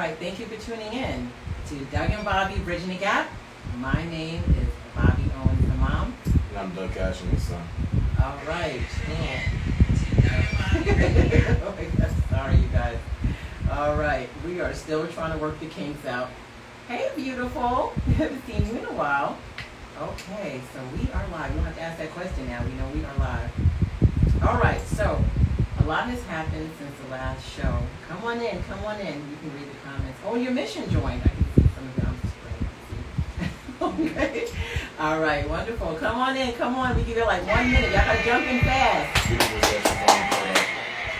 right, thank you for tuning in to Doug and Bobby Bridging the Gap. My name is Bobby Owens, the mom. And I'm Doug Cash, and his son. All right. oh sorry, you guys. All right, we are still trying to work the kinks out. Hey, beautiful. Haven't seen you in a while. Okay, so we are live. You don't have to ask that question now. We know we are live. All right, so lot has happened since the last show. Come on in, come on in. You can read the comments. Oh, your mission joined. I can see some of them. okay. All right, wonderful. Come on in, come on. We give you like one minute. Y'all gotta jump in fast.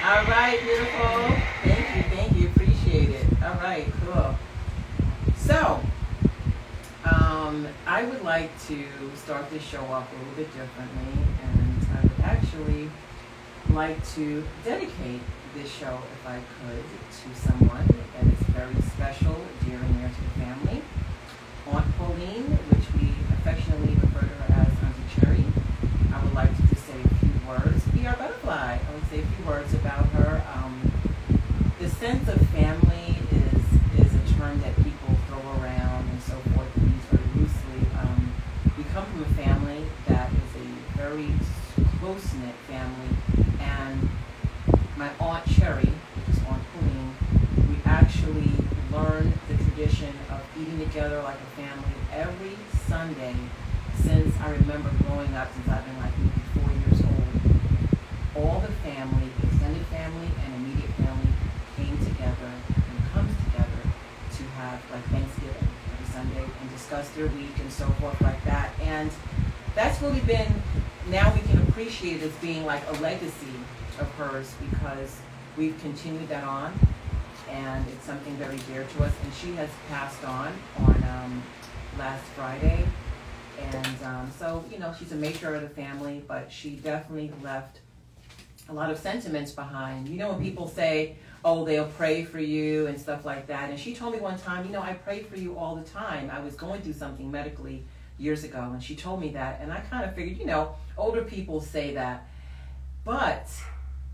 All right, beautiful. Thank you, thank you. Appreciate it. All right, cool. So, um, I would like to start this show off a little bit differently, and I would actually like to dedicate this show, if I could, to someone that is very special, dear and near to the family. Aunt Pauline, which we affectionately refer to her as Auntie Cherry. I would like to just say a few words. Be our butterfly. I would say a few words about her. Um, the sense of family is is a term that people throw around and so forth and use very loosely. Um, we come from a family that is a very close knit family, and my aunt Cherry, which is Aunt Pauline, we actually learned the tradition of eating together like a family every Sunday since I remember growing up, since I've been like maybe four years old. All the family, extended family and immediate family, came together and comes together to have like Thanksgiving every Sunday and discuss their week and so forth like that. And that's really been now we can appreciate it as being like a legacy of hers because we've continued that on and it's something very dear to us. And she has passed on on um, last friday. And um, so you know she's a matriarch of the family but she definitely left a lot of sentiments behind. You know when people say oh they'll pray for you and stuff like that. And she told me one time you know i prayed for you all the time. I was going through something medically years ago and she told me that. And i kind of figured you know older people say that. But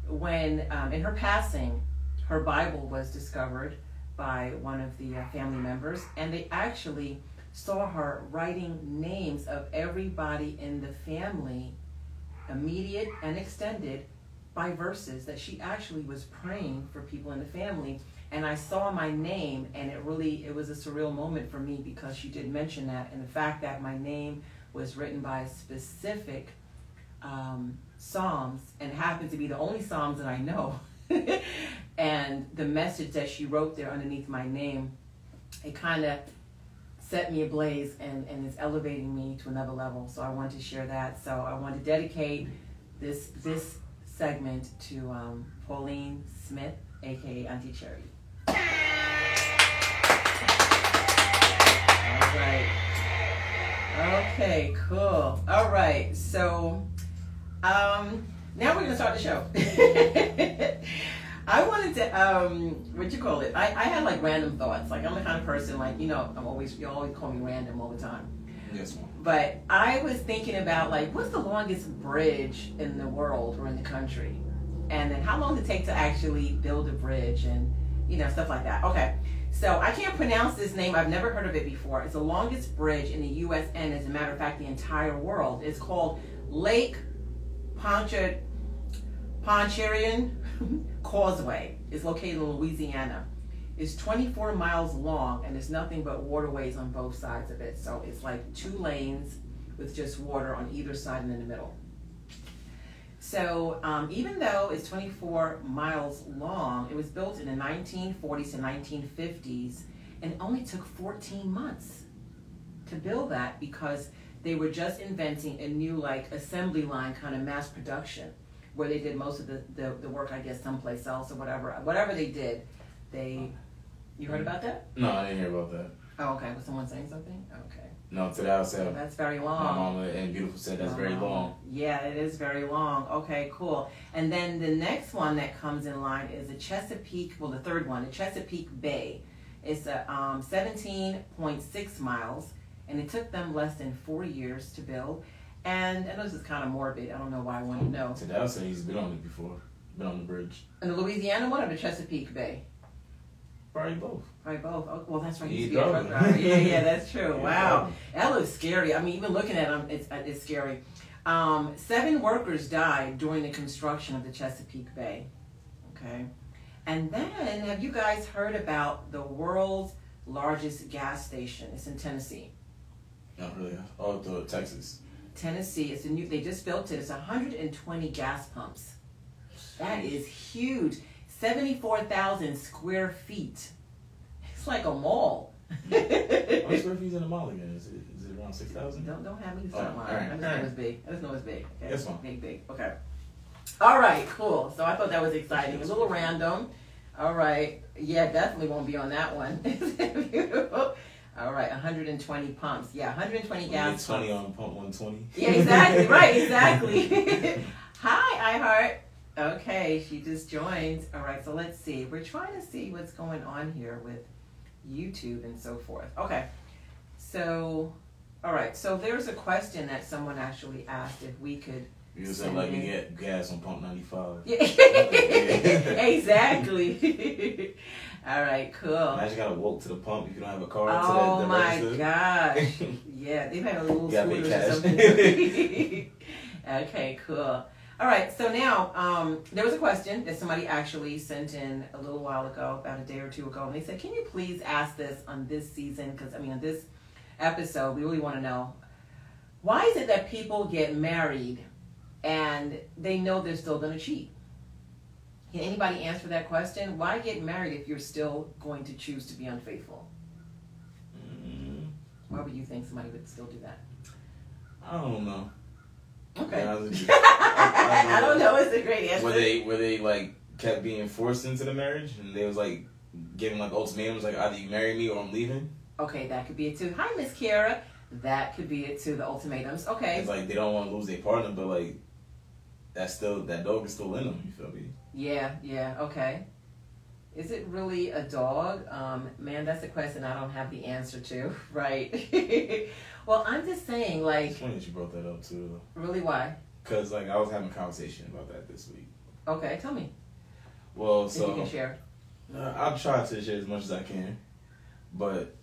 when um, in her passing her bible was discovered by one of the uh, family members and they actually saw her writing names of everybody in the family immediate and extended by verses that she actually was praying for people in the family. And I saw my name and it really it was a surreal moment for me because she did mention that and the fact that my name was written by specific um, psalms and happened to be the only psalms that I know and the message that she wrote there underneath my name it kind of set me ablaze and, and is elevating me to another level so I want to share that so I want to dedicate this this segment to um, Pauline Smith aka Auntie Cherry all right. Okay, cool. All right. So, um, now we're gonna start the show. I wanted to, um, what you call it? I, I had like random thoughts. Like I'm the kind of person, like you know, I'm always you always call me random all the time. Yes, ma'am. But I was thinking about like what's the longest bridge in the world or in the country, and then how long does it take to actually build a bridge and you know stuff like that. Okay, so I can't pronounce this name. I've never heard of it before. It's the longest bridge in the U.S. and, as a matter of fact, the entire world. It's called Lake Poncha Pontchartrain Causeway. It's located in Louisiana. It's 24 miles long and it's nothing but waterways on both sides of it. So it's like two lanes with just water on either side and in the middle. So um, even though it's 24 miles long, it was built in the 1940s and 1950s and only took 14 months to build that because they were just inventing a new like assembly line kind of mass production where they did most of the, the, the work I guess someplace else or whatever whatever they did they you heard about that No, I didn't hear about that. oh okay was someone saying something okay No, today I said that's very long my mama and beautiful said that's very Um, long. Yeah, it is very long. Okay, cool. And then the next one that comes in line is the Chesapeake. Well, the third one, the Chesapeake Bay. It's a um, 17.6 miles, and it took them less than four years to build. And I know this is kind of morbid. I don't know why I want to know. Today I said he's been on it before. Been on the bridge. In the Louisiana one or the Chesapeake Bay? Probably both. Probably both. Oh, well, that's right. He He used to be a truck driver. Yeah, yeah, that's true. Wow. That looks scary. I mean, even looking at them, it's, uh, it's scary. Um, seven workers died during the construction of the Chesapeake Bay. Okay. And then, have you guys heard about the world's largest gas station? It's in Tennessee. Not really. Oh, the Texas. Tennessee, it's a new, they just built it. It's 120 gas pumps. That is huge. 74,000 square feet. It's like a mall. How many square feet in a mall again? Is it, is it around 6,000? Don't don't have me Oh, start lying. alright, I just know it's big. I just know it's big. Okay. That's fine. Big, big. Okay. All right, cool. So I thought that was exciting. A little random. All right. Yeah, definitely won't be on that one. Isn't it beautiful? All right, 120 pumps. Yeah, 120 gallons. 20 on pump 120. Yeah, exactly. right, exactly. Hi, iHeart. Okay, she just joined. All right, so let's see. We're trying to see what's going on here with YouTube and so forth. Okay, so, all right, so there's a question that someone actually asked if we could. You said like you get gas on pump 95. Yeah, exactly. All right, cool. Imagine you gotta walk to the pump if you don't have a car. Oh that, the my register. gosh. Yeah, they've had a little scooters or something. okay, cool. All right, so now um, there was a question that somebody actually sent in a little while ago, about a day or two ago, and they said, "Can you please ask this on this season? Because I mean, on this episode, we really want to know why is it that people get married and they know they're still going to cheat." Can anybody answer that question? Why get married if you're still going to choose to be unfaithful? Mm, Why would you think somebody would still do that? I don't know. Okay. I was- I don't know. It's a great answer. Were they were they like kept being forced into the marriage and they was like giving like ultimatums like either you marry me or I'm leaving? Okay, that could be it too. Hi, Miss Kiara. That could be it too. The ultimatums. Okay. It's like they don't want to lose their partner, but like that's still that dog is still in them. You feel me? Yeah. Yeah. Okay. Is it really a dog? Um, man, that's a question I don't have the answer to. Right. well, I'm just saying, It's like, funny that you brought that up too, really, why? because like I was having a conversation about that this week. Okay, tell me Well, if you so can share. Uh, I'll try to share as much as I can, but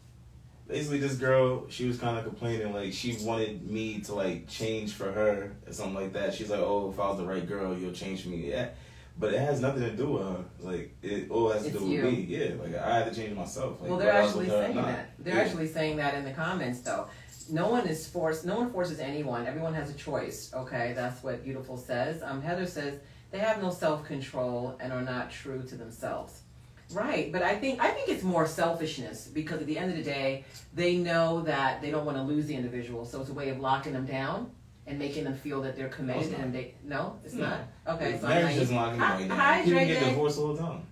basically, this girl, she was kind of complaining like she wanted me to like change for her or something like that. She's like, "Oh, if I was the right girl, you'll change for me." Yeah, but it has nothing to do with her. Like it all has to It's do you. with me. Yeah, like I had to change myself. Like, well, they're whether I was actually with her or saying not. that. They're Yeah. actually saying that in the comments, though. No one is forced. No one forces anyone. Everyone has a choice. Okay, that's what beautiful says. Um, Heather says they have no self control and are not true to themselves. Right, but I think I think it's more selfishness because at the end of the day, they know that they don't want to lose the individual, so it's a way of locking them down and making them feel that they're committed. not. and they no, it's No. not. Okay, so marriage doesn't lock anybody down. hi, People get divorced all the time.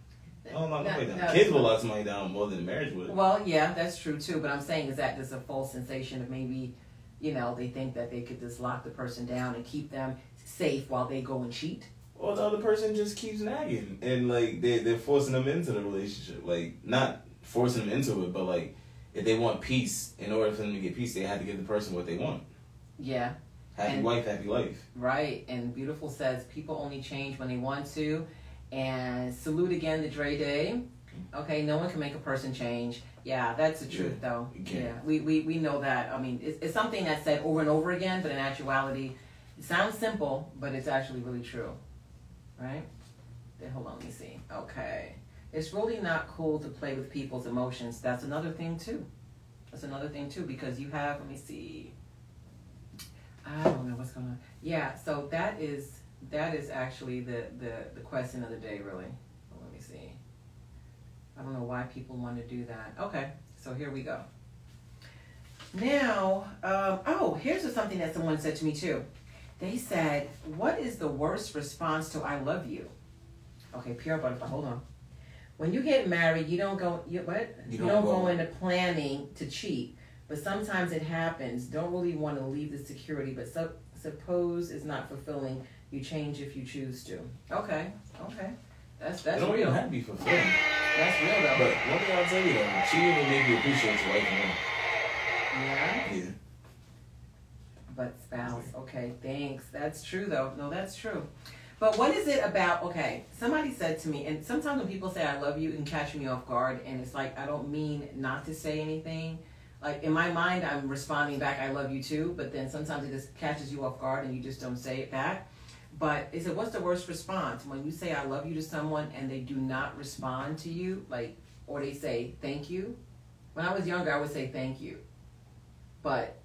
Oh, no, No, no, Kids will lock somebody down more than marriage would. Well, yeah, that's true too. But I'm saying is that there's a false sensation of maybe, you know, they think that they could just lock the person down and keep them safe while they go and cheat. Or the other person just keeps nagging and like they they're forcing them into the relationship. Like not forcing them into it, but like if they want peace, in order for them to get peace, they have to give the person what they want. Yeah, Happy And- wife, happy life. right. And beautiful says people only change when they want to. And salute again the Dre Day. Okay, no one can make a person change. Yeah, that's the truth, Yeah, though. Yeah, we, we, we know that. I mean, it's, it's something that's said over and over again, but in actuality, it sounds simple, but it's actually really true. Right? Then hold on, let me see. Okay. It's really not cool to play with people's emotions. That's another thing, too. That's another thing, too, because you have, let me see. I don't know what's going on. Yeah, so that is that is actually the, the, the question of the day, really. Let me see. I don't know why people want to do that. Okay, so here we go. Now, um, oh, here's something that someone said to me too. They said, "What is the worst response to I love you?" Okay, PR Butterfly. Hold on. When you get married, you don't go. You what? You You don't don't, go into planning to cheat, but sometimes it happens. Don't really want to leave the security, but sup suppose is not fulfilling. You change if you choose to. Okay, okay, that's It that's don't real. even have to be fulfilling. That's real though. But one thing I'll tell you though, she even make you appreciate your wife more. yeah. Yeah. But spouse, okay, thanks. That's true though. No, that's true. But what is it about? Okay, somebody said to me, and sometimes when people say "I love you," it can catch me off guard, and it's like I don't mean not to say anything. Like in my mind, I'm responding back, "I love you too," but then sometimes it just catches you off guard, and you just don't say it back. But is it what's the worst response when you say "I love you" to someone and they do not respond to you, like, or they say "Thank you"? When I was younger, I would say "Thank you," but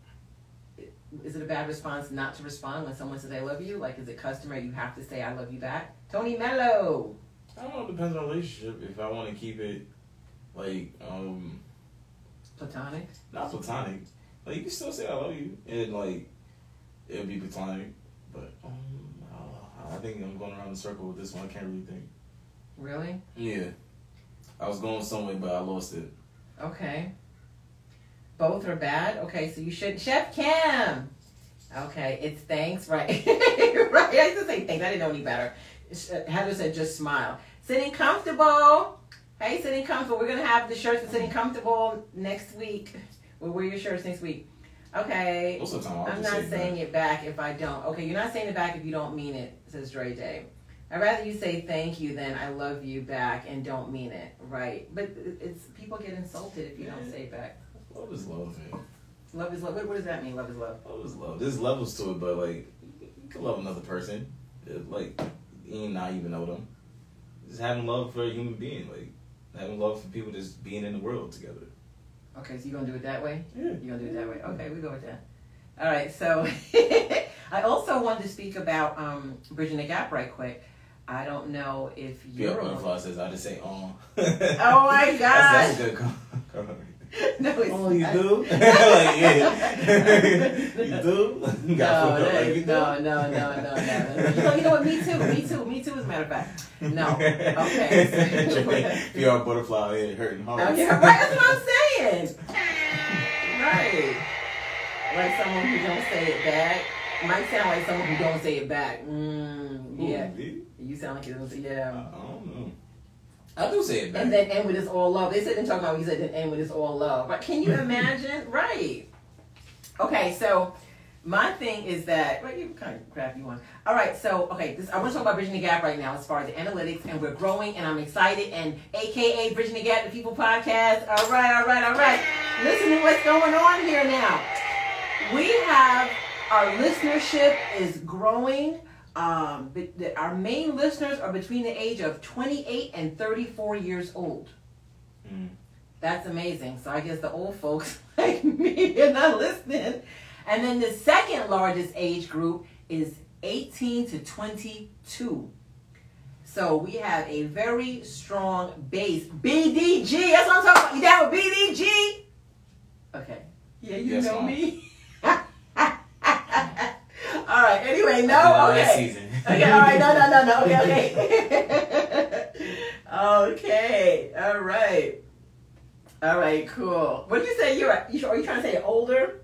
is it a bad response not to respond when someone says I love you? Like, is it customary you have to say I love you back? Tony Mello. I don't know. It depends on relationship. If I want to keep it like um Platonic. not platonic, like you can still say I love you, and like it'll be platonic. But um, I, I think I'm going around the circle with this one. I can't really think. Really? Yeah, I was going somewhere, but I lost it. Okay. Both are bad. Okay, so you should Chef Cam. Okay, it's thanks, right? right. I used to say thanks. I didn't know any better. uh, Heather said just smile. Sitting comfortable. Hey, sitting comfortable. We're gonna have the shirts for sitting comfortable next week. We'll wear your shirts next week. Okay. Most of the time, I'll I'm not say saying back. it back if I don't. Okay, you're not saying it back if you don't mean it, says Dre Day. I'd rather you say thank you than I love you back and don't mean it, right? But it's people get insulted if you don't say it back. Love is love, man. Love is love. What, what does that mean? Love is love. Love is love. There's levels to it, but like you can love another person, like you not even know them. Just having love for a human being, like having love for people just being in the world together. Okay, so you're gonna do it that way? Yeah. You're gonna do it that way. Okay, we go with that. All right, so I also wanted to speak about um, bridging the gap right quick. I don't know if Yeah, you're. butterfly says I just say oh. Oh my That's, that's a good call. no, it's Oh, you not. do? like, yeah. you do? You No, fucked up that- like you do? no, no, no, no, no. You know, you know what? Me too. Me too. Me too. As a matter of fact. No. Okay. you are a butterfly here hurting hearts. Okay, right. That's what I'm saying. Right. Like someone who don't say it back. Might sound like someone who don't say it back. Mm, yeah. me? You sound like you don't say I yeah. don't know. I do say it back. And then end with this all love. They said they talking about you said then end with this all love. But can you imagine? right. Okay, so my thing is that well, you kind of crappy one. All right, so okay, this I want to talk about bridging the gap right now as far as the analytics, and we're growing, and I'm excited, and AKA bridging the gap, the people podcast. All right, all right, all right. Listen to what's going on here now. We have our listenership is growing. Um, but our main listeners are between the age of 28 and 34 years old. Mm. That's amazing. So I guess the old folks like me are not listening. And then the second largest age group is 18 to 22. So we have a very strong base. BDG. That's what I'm talking about. You down with BDG? Okay. Yeah, you Yes, know Mom. me. all right. Anyway, no. Okay. season. Okay, all right, no, no, no, no. Okay, okay. okay, all right. All right, cool. What did you say? You're, you, are you trying to say older?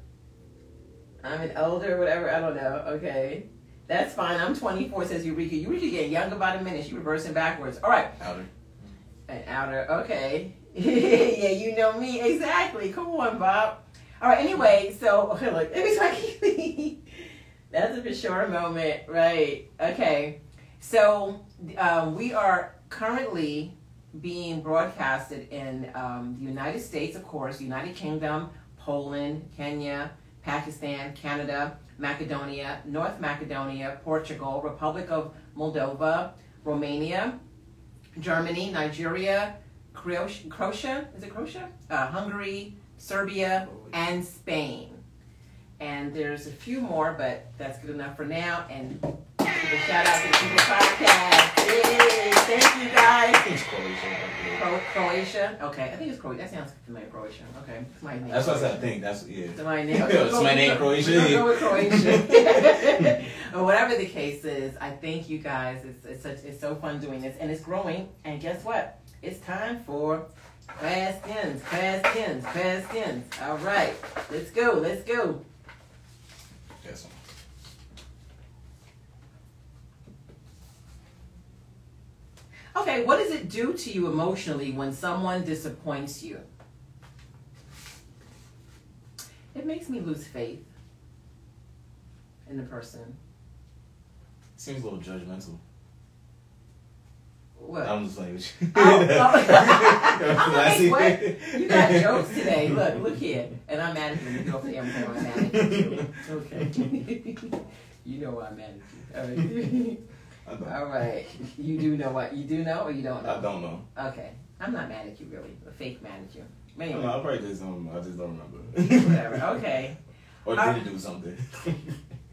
I'm an elder, whatever. I don't know. Okay. That's fine. I'm 24, says Eureka. Eureka getting younger by the minute. She reversing backwards. All right. Outer. An outer. Okay. yeah, you know me. Exactly. Come on, Bob. All right, anyway, so, okay, look, every time I That's a for sure moment, right? Okay, so um, we are currently being broadcasted in um, the United States, of course, United Kingdom, Poland, Kenya, Pakistan, Canada, Macedonia, North Macedonia, Portugal, Republic of Moldova, Romania, Germany, Nigeria, Croatia, Croatia is it Croatia? Uh, Hungary, Serbia, and Spain. And there's a few more, but that's good enough for now. And give a shout out to the People Podcast. Yay! Thank you guys. I think it's Croatia. Cro- Croatia. Okay, I think it's Croatia. That sounds familiar. Croatia. Okay, it's my name. That's what I think that's yeah. It's my name. It's my name, Croatia. We're go with Croatia. or whatever the case is, I thank you guys. It's it's such it's so fun doing this, and it's growing. And guess what? It's time for questions, fast questions. All right, let's go. Let's go. Yes. Okay, what does it do to you emotionally when someone disappoints you? It makes me lose faith in the person. Seems a little judgmental. What? I'm just playing with you. Oh, oh. I'm see- like, what? You got jokes today. Look, look here. And I'm mad at you. You know if I'm I'm mad at you. Okay. you know why I'm mad at you. All right. All right. You do know what you do know or you don't know? I don't know. Okay. I'm not mad at you really. A fake mad at you. Anyway, don't. I probably did something. I just don't remember. whatever. Okay. or I- did it do something?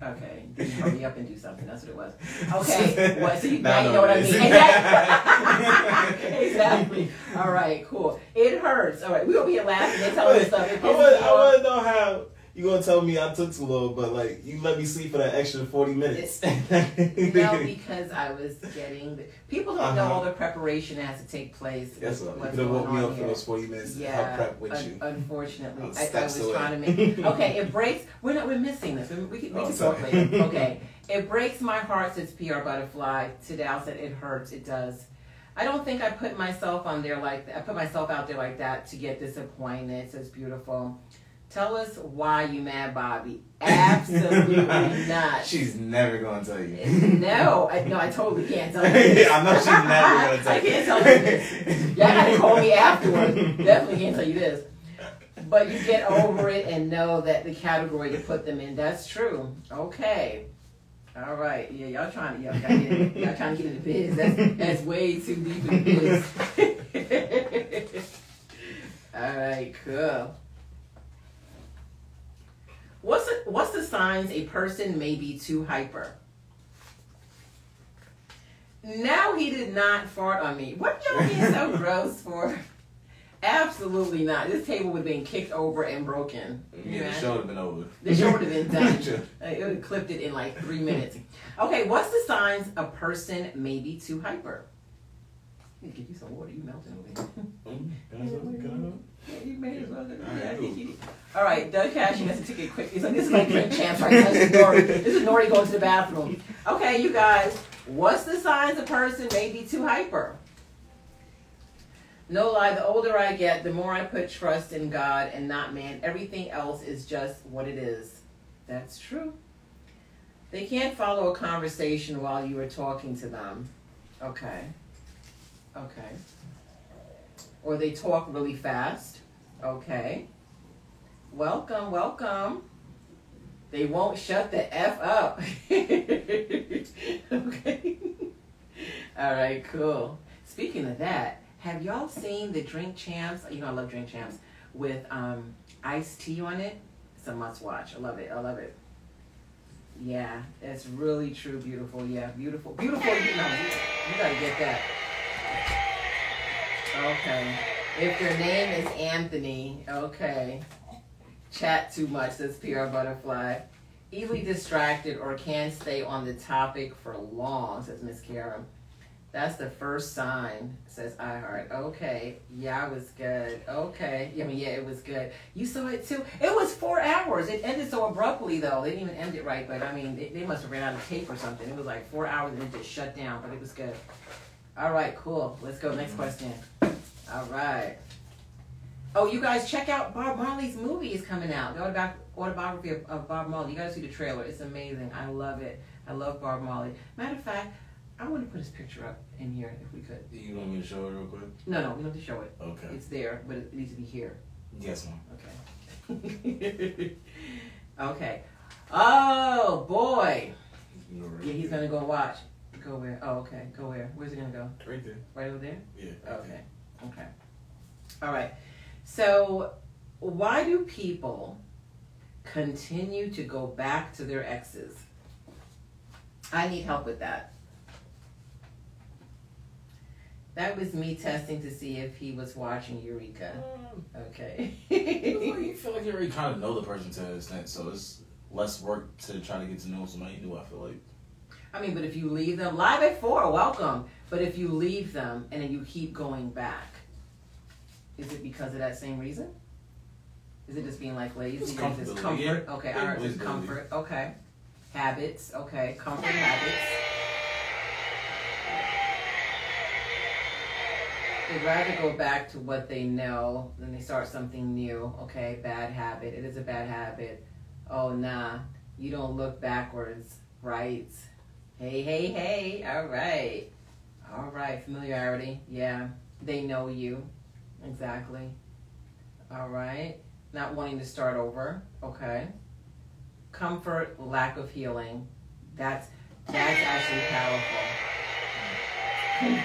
Okay. You hurry up and do something. That's what it was. Okay. What? So you, Now now you know what I mean. Exactly. exactly. All right. Cool. It hurts. All right. We gonna be laughing and telling this stuff. I pisses want, me I off. want to know how you gonna tell me I took too long, but like you let me sleep for that extra forty minutes. No, because I was getting the people don't know Uh-huh. all the preparation that has to take place. That's with what. You what's could have woke me up for those forty minutes Yeah, prep with un- you. unfortunately, I, I was away. trying to make. Okay, it breaks. We're not. We're missing this. We, we can, we Oh, can talk later. Okay, it breaks my heart. Says PR Butterfly. Tidal said it hurts. It does. I don't think I put myself on there like that. I put myself out there like that to get disappointed. It says beautiful. Tell us why you mad, Bobby. Absolutely not. She's never gonna tell you. No, I, no, I totally can't tell you. I know she's never gonna tell you. I can't tell you this. Y'all gotta call me afterwards. Definitely can't tell you this. But you get over it and know that the category you put them in, that's true. Okay. All right. Yeah, y'all trying to y'all, y'all trying to get into biz. That's, that's way too deep in the biz. All right, cool. What's the, what's the signs a person may be too hyper? Now he did not fart on me. What y'all being so gross for? Absolutely not. This table would have been kicked over and broken. Yeah, the show would have been over. The show would have been done. It would have clipped it in like three minutes. Okay, what's the signs a person may be too hyper? Let me give you some water. You melting over here. Oh, Can I go? Can I go? Yeah, you may as well. All right, Yeah, I think you- All right, Doug Cash, you has to take it quick. He's like, this is like drink champs right now. This is Nori. This is N.O.R.E. going to the bathroom. Okay, you guys, what's the signs a person may be too hyper? No lie, the older I get, the more I put trust in God and not man. Everything else is just what it is. That's true. They can't follow a conversation while you are talking to them. Okay. Okay. Or they talk really fast. Okay. Welcome, welcome. They won't shut the F up. okay. All right, cool. Speaking of that, have y'all seen the Drink Champs? You know, I love Drink Champs with um, Ice-T on it. It's a must watch. I love it. I love it. Yeah, it's really true, beautiful. Yeah, beautiful, beautiful. You know, you gotta get that. Okay. If your name is Anthony, okay. Chat too much, says PR Butterfly. Easily distracted or can't stay on the topic for long, says Miss Kara. That's the first sign, says iHeart. Okay. Yeah, it was good. Okay. I mean, yeah, it was good. You saw it too? It was four hours. It ended so abruptly, though. They didn't even end it right, but I mean, they, they must have ran out of tape or something. It was like four hours and it just shut down, but it was good. All right, cool. Let's go. Next mm-hmm. question. All right. Oh, you guys check out Bob Marley's movie is coming out. The autobi- autobiography of, of Bob Marley. You gotta see the trailer. It's amazing. I love it. I love Bob Marley. Matter of fact, I want to put his picture up in here if we could. Do you want me to show it real quick? No, no, we don't have to show it. Okay. It's there, but it needs to be here. Yes, ma'am. Okay. okay. Oh boy. Right Yeah, he's gonna go watch. Go where? Oh, okay. Go where? Where's he gonna go? Right there. Right over there? Yeah. Okay. Okay. All right. So, why do people continue to go back to their exes? I need help with that. That was me testing to see if he was watching Eureka. Um, Okay. you feel like you already kind of know the person to an extent, so it's less work to try to get to know somebody new. I feel like. I mean, but if you leave them live at four, welcome. But if you leave them and then you keep going back, is it because of that same reason? Is it just being like lazy? It's comfort? yeah. Okay, all right, visibility. comfort. Okay, habits. Okay, comfort habits. They'd rather go back to what they know than they start something new. Okay, bad habit. It is a bad habit. Oh nah, you don't look backwards, right? Hey, hey, hey. All right. All right, familiarity. Yeah, they know you. Exactly. All right. Not wanting to start over. Okay. Comfort, lack of healing. That's that's actually powerful. Con-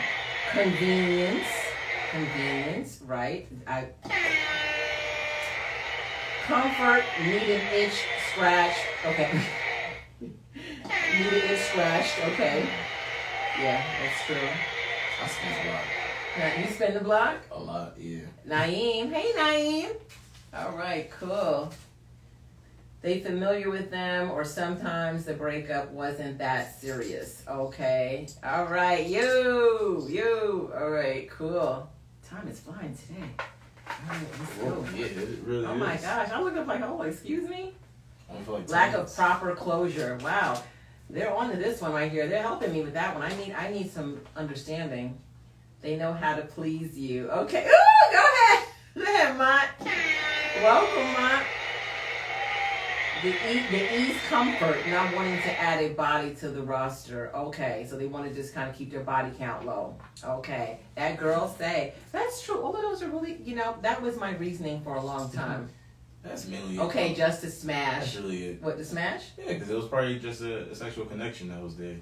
convenience. Convenience, right? I comfort, need an itch scratch. Okay. an itch scratched. Okay. Yeah, that's true. I spend a lot. Now, you spin the block? A lot, yeah. Naeem. Hey, Naeem. All right, cool. They familiar with them, or sometimes the breakup wasn't that serious. Okay. All right, you, you. All right, cool. Time is flying today. All right, let's Whoa, go. yeah, it really Oh is. my gosh, I look up like, oh, excuse me? I feel like Lack of proper closure. Wow. They're on to this one right here. They're helping me with that one. I need I need some understanding. They know how to please you. Okay. Ooh, go ahead. Go ahead, Mont. Welcome, Mont. The, e- the ease comfort, not wanting to add a body to the roster. Okay, so they want to just kind of keep their body count low. Okay, that girl say that's true. All of those are really, you know, that was my reasoning for a long time. Mm-hmm. That's mainly it. Okay, just to That's smash. really it. What to smash? Yeah, because it was probably just a, a sexual connection that was there.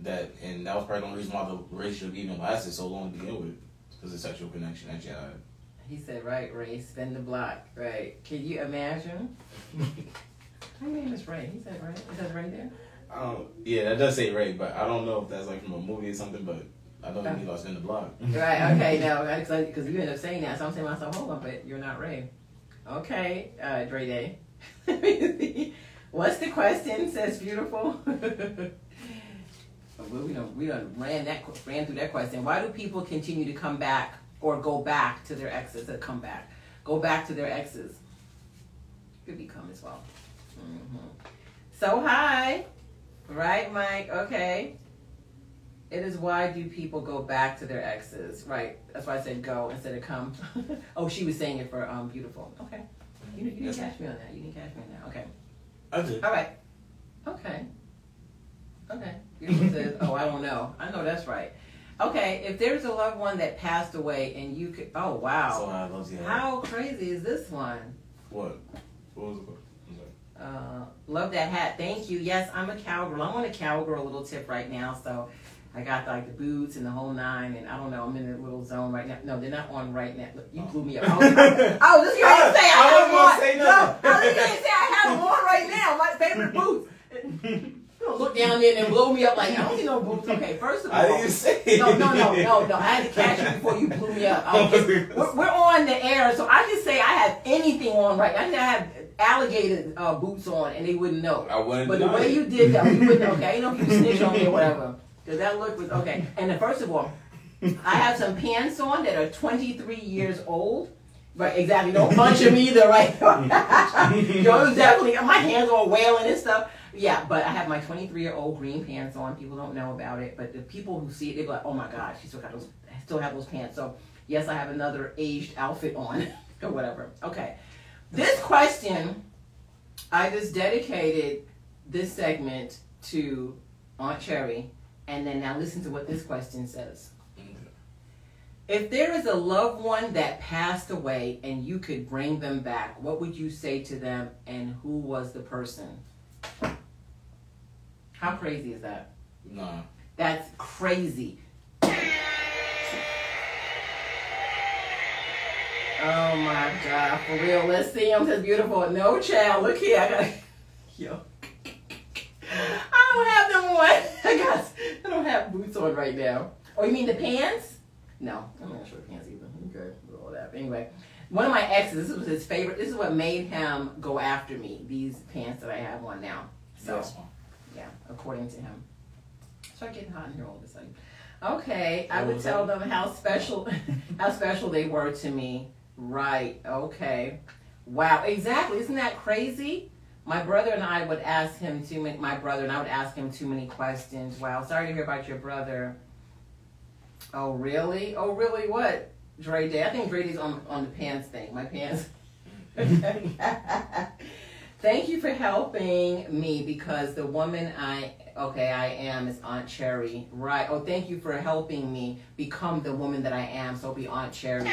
That and that was probably the only reason why the relationship even lasted so long to begin with. Because the sexual connection that you had. He said, right, Ray, spin the block. Right. Can you imagine? My name is Ray. He said, right? Is that right there? I don't, yeah, that does say Ray, but I don't know if that's like from a movie or something. But I don't know you need to spin the block. Right, okay, no, because you end up saying that. So I'm saying myself, hold on, but you're not Ray. Okay, uh, Dre Day. What's the question? Says beautiful. we don't we don't ran that ran through that question. Why do people continue to come back or go back to their exes? That come back, go back to their exes. Could become as well. hmm So hi, right, Mike? Okay. It is why do people go back to their exes? Right. That's why I said go instead of come. oh, she was saying it for um beautiful. Okay. You, you didn't catch me on that. You didn't catch me on that. Okay. I did. All right. Okay. Okay. Beautiful says, "Oh, I don't know. I know that's right." Okay. If there's a loved one that passed away and you could, oh wow, I love how crazy is this one? What? What was it? question? Uh, love that hat. Thank you. Yes, I'm a cowgirl. I'm on a cowgirl little tip right now, so I got like the boots and the whole nine, and I don't know. I'm in a little zone right now. No, they're not on right now. Look, you blew me up. I was, I was just going to say I, I have wasn't gonna on. say no, nothing. I was just going to say I have them on right now. My favorite boots. You don't look down there and blow me up like I don't see no boots. Okay, first of all, I didn't say. no, no, no, no, no. I had to catch you before you blew me up. I we're, we're on the air, so I can say I have anything on right. I can have alligator uh, boots on, and they wouldn't know. I wouldn't. But the way it. you did that, we wouldn't. Okay, I know if you snitch on me or whatever, because that look was okay. And first of all, I have some pants on that are 23 years old. Right, exactly. Don't punch them either, right? Yo, definitely my hands are wailing and stuff. Yeah, but I have my 23 year old green pants on. People don't know about it, but the people who see it, they go like, "Oh my God, she still got those, still have those pants." So yes, I have another aged outfit on or whatever. Okay, this question, I just dedicated this segment to Aunt Cherry, and then now listen to what this question says. If there is a loved one that passed away and you could bring them back, what would you say to them and who was the person? How crazy is that? Nah. That's crazy. Oh my god, for real. Let's see him. Says beautiful. No child. Look here. I got yo. I don't have them on. I got don't have boots on right now. Oh, you mean the pants? No, I'm not sure pants either. Okay, with all that. But anyway, one of my exes, this was his favorite. This is what made him go after me. These pants that I have on now. So fine. yeah, according to him. Start getting hot in here all of a sudden. Okay, I would tell them how special, how special they were to me. Right. Okay. Wow. Exactly. Isn't that crazy? My brother and I would ask him too many. My brother and I would ask him too many questions. Wow. Sorry to hear about your brother. Oh really? Oh really? What? Dre Day. I think Dre Day's on on the pants thing. My pants. Thank you for helping me because the woman I Okay, I am is Aunt Cherry. Right. Oh, thank you for helping me become the woman that I am. So be Aunt Cherry.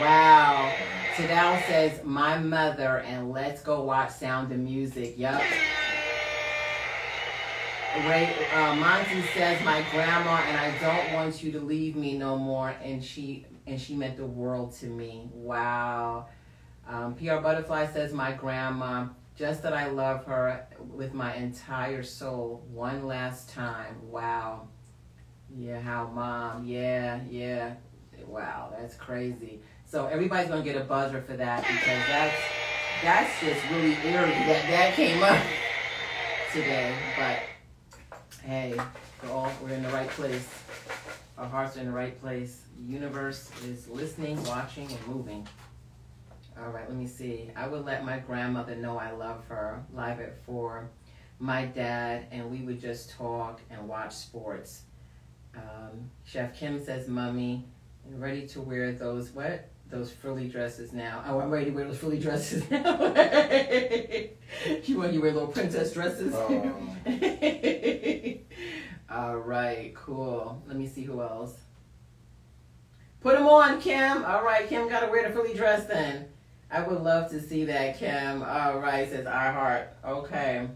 Wow. Tadal says, my mother, and let's go watch Sound of Music. Yup. Ray, uh, Monty says, my grandma, and I don't want you to leave me no more. And she and she meant the world to me. Wow. Um, PR Butterfly says, my grandma, just that I love her with my entire soul. One last time. Wow. Yeah, how mom. Yeah, yeah. Wow, that's crazy. So everybody's gonna get a buzzer for that because that's that's just really eerie that that came up today. But hey, we're all we're in the right place. Our hearts are in the right place. The universe is listening, watching, and moving. All right, let me see. I would let my grandmother know I love her. Live at four. My dad and we would just talk and watch sports. Um, Chef Kim says, "Mummy, ready to wear those what? Those frilly dresses now. Oh, I'm ready to wear those frilly dresses now. you want you wear little princess dresses? Um. All right, cool. Let me see who else. Put them on, Kim. All right, Kim got to wear the frilly dress then. I would love to see that, Kim. All right, says I heart. Okay.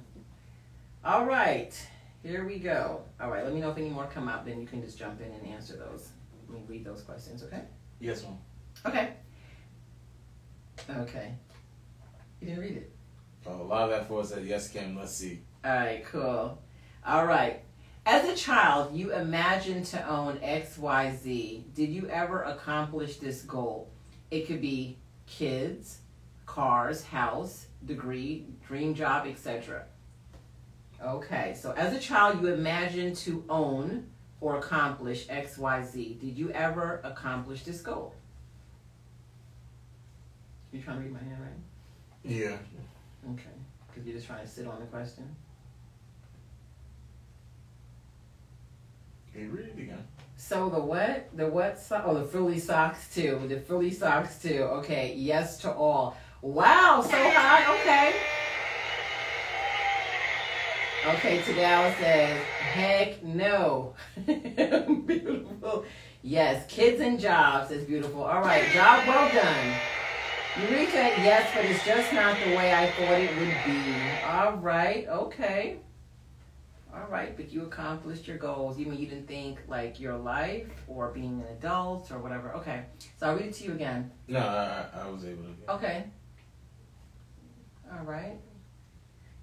All right, here we go. All right, let me know if any more come up, then you can just jump in and answer those. Let me read those questions, okay? Yes, ma'am. Okay. Okay. You didn't read it. Oh, a lot of that for said yes, Kim. Let's see. All right, cool. All right. As a child, you imagined to own XYZ. Did you ever accomplish this goal? It could be kids, cars, house, degree, dream job, etc. Okay, so as a child, you imagined to own or accomplish XYZ. Did you ever accomplish this goal? You trying to read my handwriting? Yeah. Okay, because you're just trying to sit on the question. Can read it again? So the what? The what? So- oh, the frilly socks too. The frilly socks too. Okay, yes to all. Wow, so high. Okay. Okay, Tadal says, heck no. beautiful. Yes, kids and jobs is beautiful. All right, job well done. Eureka, yes, but it's just not the way I thought it would be. All right, okay. All right, but you accomplished your goals. You mean you didn't think like your life or being an adult or whatever? Okay, so I'll read it to you again. No, I, I- was able to. Get Okay. All right.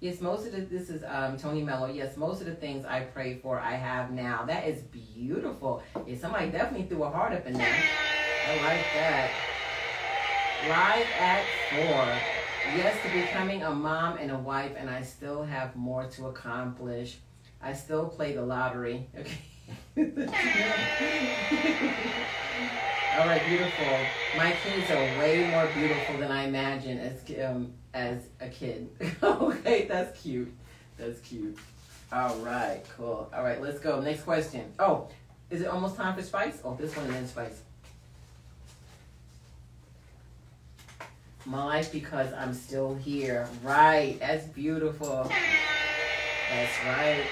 Yes, most of the, this is um, Tony Mello. Yes, most of the things I pray for, I have now. That is beautiful. Yeah, somebody definitely threw a heart up in there. I like that. Live at four. Yes, to becoming a mom and a wife, and I still have more to accomplish. I still play the lottery. Okay. All right, beautiful. My kids are way more beautiful than I imagined as um, as a kid. okay, that's cute. That's cute. All right, cool. All right, let's go. Next question. Oh, is it almost time for spice? Oh, this one then spice. My life because I'm still here. Right, that's beautiful. That's right.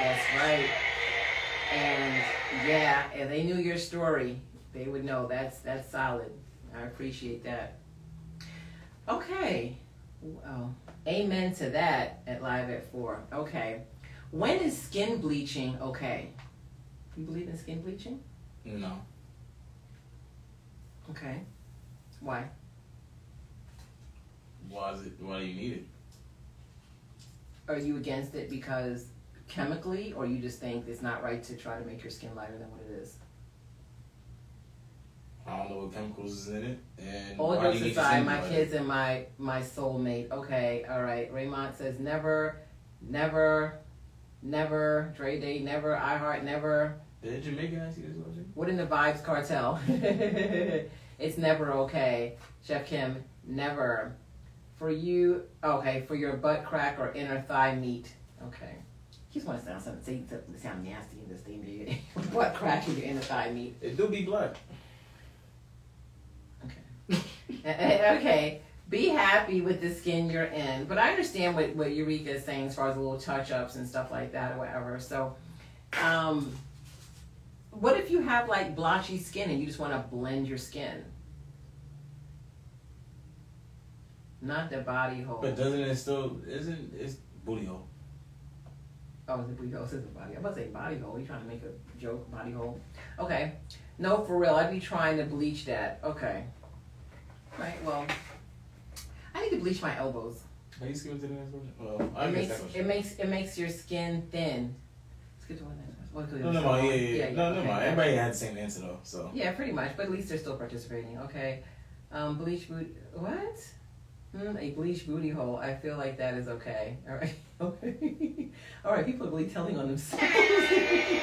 That's right. And yeah, and they knew your story. They would know that's that's solid. I appreciate that. Okay. Well, amen to that at live at four. Okay. When is skin bleaching okay? You believe in skin bleaching? No. Okay. Why? Why is it? Why do you need it? Are you against it because chemically, or you just think it's not right to try to make your skin lighter than what it is? I don't know what chemicals is in it, and All jokes you need to aside, my kids and my my soulmate. Okay, all right. Raymond says never, never, never. Dre Day, never. I heart, never. Did Jamaican ask you this question? What in the Vybz Kartel? it's never okay. Chef Kim, never. For you, okay, for your butt crack or inner thigh meat. Okay. You just want to sound something, say something to sound nasty in this thing, butt crack and your inner thigh meat. It do be black. Okay. okay. be happy with the skin you're in. But I understand what, what Eureka is saying as far as little touch ups and stuff like that or whatever. So, um, what if you have like blotchy skin and you just want to blend your skin? Not the body hole. But doesn't it still isn't it's booty hole? Oh, it's a booty hole. It's a body. I'm about to say body hole. You trying to make a joke? Body hole. Okay. No, for real. I'd be trying to bleach that. Okay. Right. Well, I need to bleach my elbows. Are you skipping to the next question? Well, I It makes that question. it makes it makes your skin thin. Let's get to one next. Could No, no, no, yeah, yeah, yeah. No, no, okay. no. Everybody had the same answer though, so. Yeah, pretty much. But at least they're still participating. Okay. Um, bleach boot. What? Hmm, a bleach booty hole. I feel like that is okay. All right. Okay. All right. People are really telling on themselves. okay.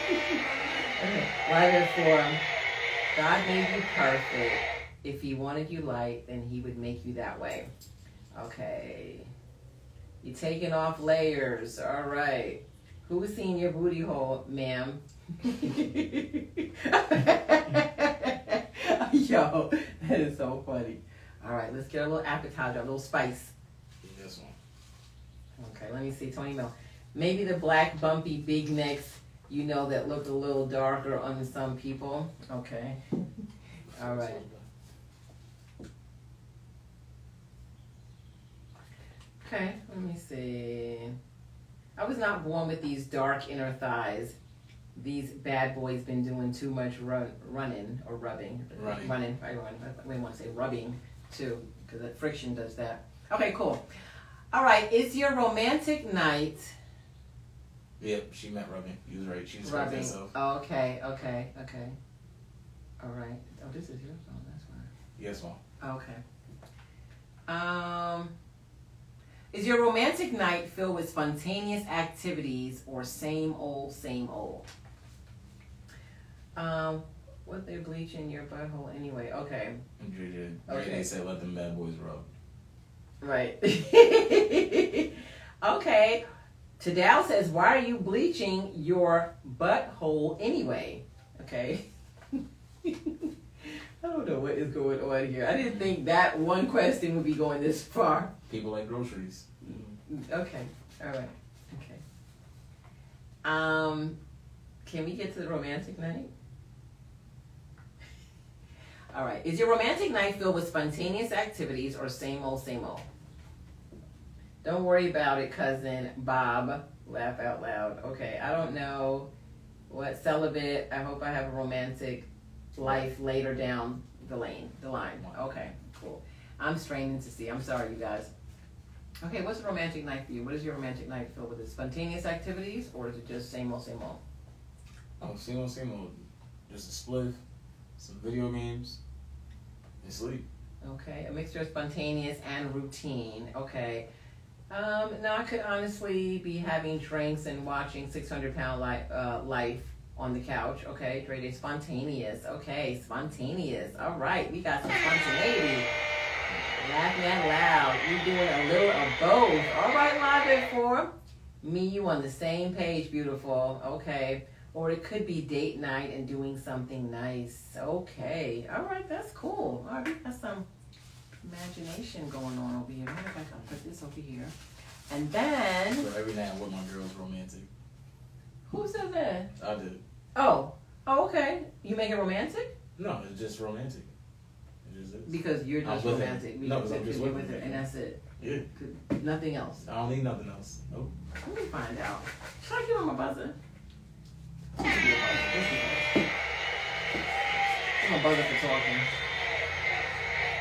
Live at forum. God made you perfect. If He wanted you light, then He would make you that way. Okay. You taking off layers. All right. Who's seen your booty hole, ma'am? Yo, that is so funny. All right, let's get a little appetizer, a little spice. This one. Okay, let me see, Tony Mel. Maybe the black, bumpy, big necks, you know, that look a little darker on some people. Okay. All right. Okay, let me see. I was not born with these dark inner thighs. These bad boys been doing too much run, running or rubbing. Running. Running. I, run, I want to say rubbing too, because that friction does that. Okay, cool. All right, is your romantic night Yep, she meant rubbing. You was right. She was right rubbing? herself. Okay, okay, okay. All right. Oh, this is your phone. That's fine. Yes, mom. Okay. Um, is your romantic night filled with spontaneous activities or same old, same old? Um, what they bleaching your butthole anyway? Okay. Okay. They said let them bad boys rub. right. okay. Tadao says, "Why are you bleaching your butthole anyway?" Okay. I don't know what is going on here. I didn't think that one question would be going this far. People like groceries. Okay. All right. Okay. Um, can we get to the romantic night? All right. Is your romantic night filled with spontaneous activities or same old, same old? Don't worry about it, cousin Bob. Laugh out loud. Okay. I don't know what celibate. I hope I have a romantic life later down the lane, the line. Okay. Cool. I'm straining to see. I'm sorry, you guys. Okay, what's a romantic night for you? What is your romantic night filled with? Is spontaneous activities or is it just same old, same old? Oh, same old, same old. Just a spliff, some video games, and sleep. Okay, a mixture of spontaneous and routine. Okay. Um, now I could honestly be having drinks and watching 600 pound li- uh, life on the couch. Okay, Dre Day, spontaneous. Okay, spontaneous. All right, we got some spontaneity. Laughing out loud. You're doing a little of both. All right, live at four. Me, you on the same page, beautiful. Okay. Or it could be date night and doing something nice. Okay. All right, that's cool. All right, we got some imagination going on over here. What if I can put this over here? And then, So every night I'm with my girls romantic. who said that? I did. Oh, oh, okay. You make it romantic No, it's just romantic. It just is. because you're just romantic. No, 'cause I'm just with with it. it, and that's it. Yeah. Nothing else. I don't need nothing else. Nope. Let me find out. Should I give him a buzzer? This should be a buzzer. This is a buzzer. Give him a buzzer for talking.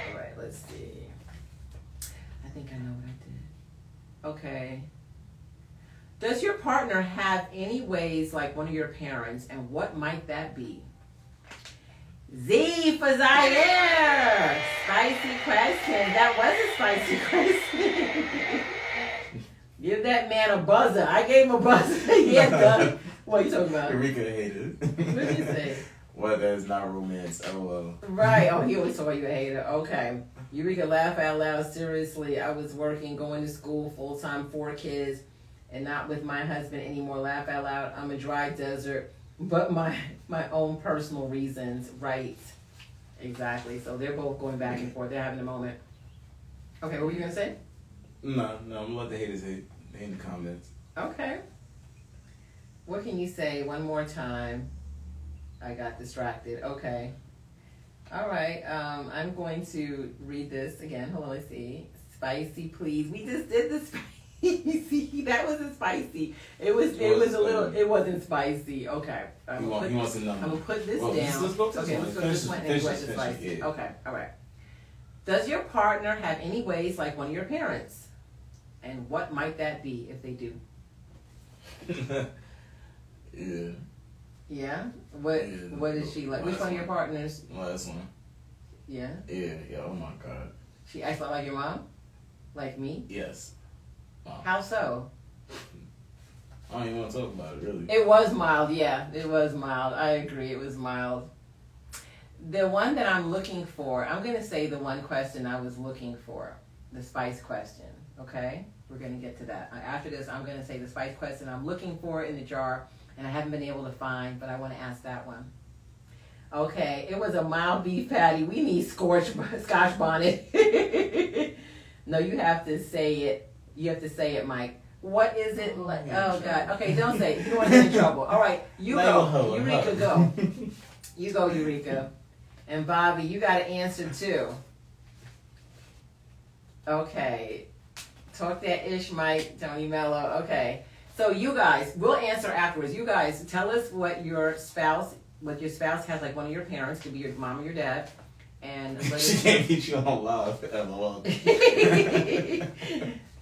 All right, let's see. I think I know what I did. Okay. Does your partner have any ways like one of your parents, and what might that be? Z for Zaire! Spicy question. That was a spicy question. Give that man a buzzer. I gave him a buzzer. yeah, done. are you talking about? Eureka hated. What did he say? What that is not romance. LOL. Right. Oh, he always told you a hater. Okay. Eureka laugh out loud. Seriously, I was working, going to school full time, four kids, and not with my husband anymore. Laugh out loud. I'm a dry desert, but my my own personal reasons. Right. Exactly. So they're both going back and forth. They're having a moment. Okay, what were you gonna say? No, no, I'm gonna let the haters hate in the comments. Okay. What can you say one more time? I got distracted. Okay. All right. Um, I'm going to read this again. Hold on. Let's see. Spicy, please. We just did the spicy. that wasn't spicy. It was. It, It was was a little. It wasn't spicy. Okay. I'm He, gonna want, put- he wants a number. I'm gonna put this Well, down. let's go to this okay, let's go to this this- one and finish go this, to finish spicy. yeah. Okay. All right. Does your partner have any ways like one of your parents? And what might that be if they do? yeah. Yeah. What Yeah, What is she like? Which one of your partners? Last one. Yeah. Yeah, yeah. Oh my god. She acts like your mom, like me. Yes. Wow. How so? I don't even want to talk about it really. It was mild. Yeah, it was mild. I agree. It was mild. The one that I'm looking for, I'm gonna say the one question I was looking for, the spice question. Okay, we're gonna get to that. After this, I'm gonna say the spice question I'm looking for in the jar, and I haven't been able to find, but I want to ask that one. Okay, it was a mild beef patty. We need scorch, scotch bonnet. no, you have to say it. You have to say it, Mike. What is it like? Oh God. Okay, don't say it. You want to get in trouble. All right, you go. Eureka, go. You go, Eureka. And Bobby, you got to answer too. Okay. Talk that ish, Mike, Tony Mello. Okay. So you guys, we'll answer afterwards. You guys, tell us what your spouse, what your spouse has, like one of your parents, could be your mom or your dad, and she can't beat you on. LOL.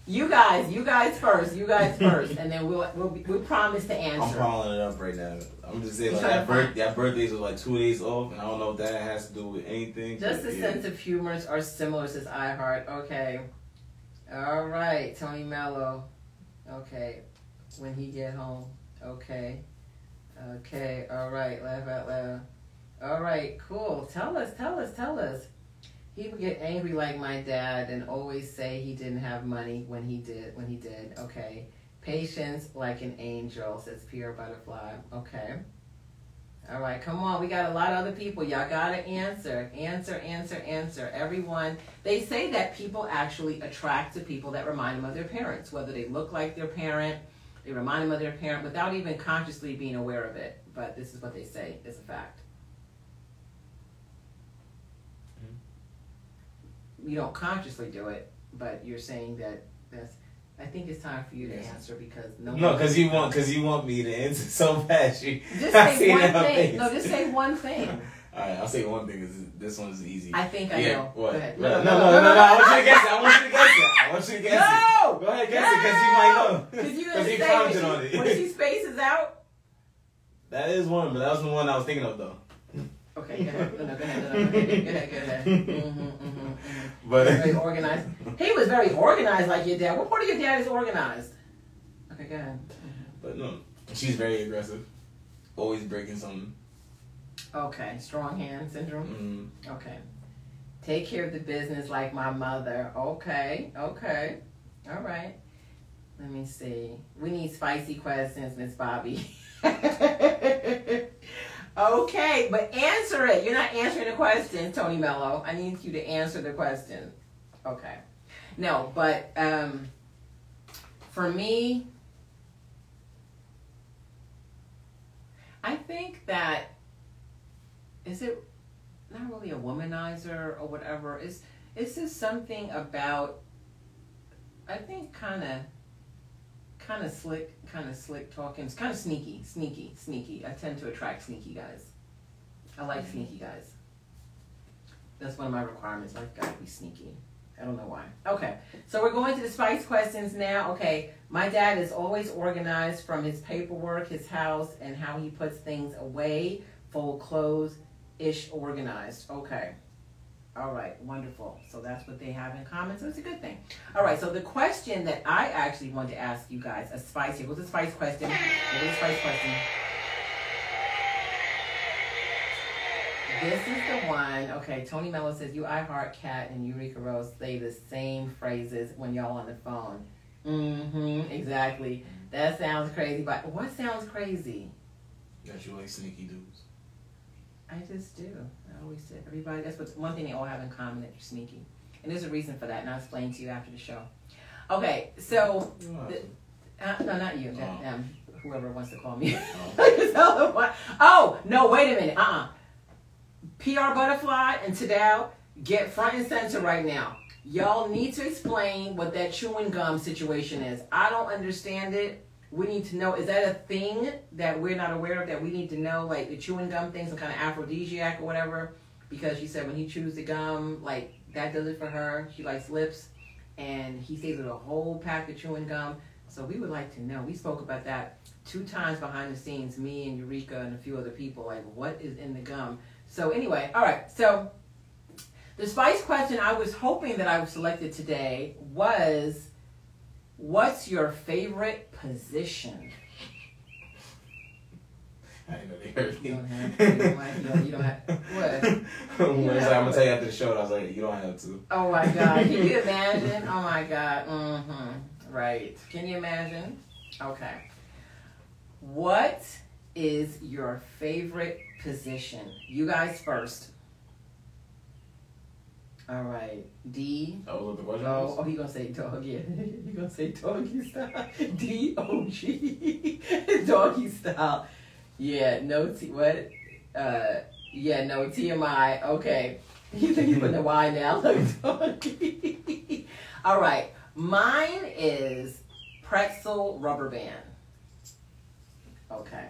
you guys, you guys first, you guys first, and then we'll we'll, be, we'll promise to answer. I'm calling it up right now. I'm just saying like that, birth, that birthdays was like two days off, and I don't know if that has to do with anything. Just the yeah. sense of humors are similar, says iHeart. Okay. All right, Tony Mello. Okay. When he get home. Okay. Okay. All right. Laugh out loud. All right. Cool. Tell us. Tell us. Tell us. He would get angry like my dad and always say he didn't have money when he did. When he did. Okay. Patience like an angel, says PR Butterfly. Okay. All right, come on. We got a lot of other people. Y'all got to answer. Answer, answer, answer. Everyone. They say that people actually attract to people that remind them of their parents, whether they look like their parent, they remind them of their parent without even consciously being aware of it. But this is what they say is a fact. Mm-hmm. You don't consciously do it, but you're saying that that's. I think it's time for you to answer because no. No, because you want because you want me to answer so fast. You, Just say one thing. face. No, just say one thing. All right, I'll say one thing. Is this one's easy. I think I yeah. know. What? Go ahead. No, no, no, no, no, I want you to guess it. I want you to guess it. I want you to guess it. No! Go ahead, guess it, because you might know. Because you're Because gonna say commented when on she, it. when she spaces out. That is one, but that was the one I was thinking of though. Okay, go ahead. No, no, go ahead. No, no, go ahead. Go ahead. Go ahead. Mm-hmm, mm-hmm, mm-hmm. But Very organized. He was very organized, like your dad. What part of your dad is organized? Okay, go ahead. but no, she's very aggressive. Always breaking something. Okay, strong hand syndrome. Mm, Okay. Take care of the business like my mother. Okay, okay. All right. Let me see. We need spicy questions, Miss Bobby. okay, but answer it. You're not answering the question, Tony Mello. I need you to answer the question. Okay. No, but um, for me, I think that is it not really a womanizer or whatever. Is it's just something about I think kind of kind of slick, kind of slick talking. It's kind of sneaky, sneaky, sneaky. I tend to attract sneaky guys. I like mm-hmm. sneaky guys. That's one of my requirements. I've got to be sneaky. I don't know why. Okay, so we're going to the spice questions now. Okay, my dad is always organized from his paperwork, his house, and how he puts things away, fold clothes, ish organized. Okay. All right, wonderful. So that's what they have in common. So it's a good thing. All right, so the question that I actually want to ask you guys, a spice here. What's a spice question? What is a spice question? This is the one. Okay, Tony Mello says you I heart cat and Eureka Rose say the same phrases when y'all on the phone. Mm-hmm. Exactly. That sounds crazy, but what sounds crazy? that you like sneaky dudes. I just do. I always say everybody. That's what one thing they all have in common that you're sneaky. And there's a reason for that, and I'll explain to you after the show. Okay, so don't uh, no, not you, Oh. um, whoever wants to call me. Oh. Tell them what- oh no! Wait a minute. Uh uh PR Butterfly and Tadao get front and center right now. Y'all need to explain what that chewing gum situation is. I don't understand it. We need to know. Is that a thing that we're not aware of that we need to know? Like the chewing gum thing, some kind of aphrodisiac or whatever. Because she said when he chews the gum, like that does it for her. She likes lips, and he stays with a whole pack of chewing gum. So we would like to know. We spoke about that two times behind the scenes, me and Eureka and a few other people, like what is in the gum. So anyway, all right. So the spice question I was hoping that I was selected today was, what's your favorite position? I didn't know they heard me. You don't have to. You don't have- you don't- you don't have- what? When I was like, I'm gonna tell you after the show, and I was like, you don't have to. Oh my God! Can you imagine? Oh my God! Mm-hmm. Right? Can you imagine? Okay. What is your favorite position? You guys first. All right. D. That was what the question Oh, was. oh, he gonna say dog. Yeah, he gonna say doggy style. D O G. Doggy style. Yeah. No T. What? Uh. Yeah. No TMI. Okay. You think he's putting a Y now? Look, doggy. All right. Mine is pretzel rubber band. Okay.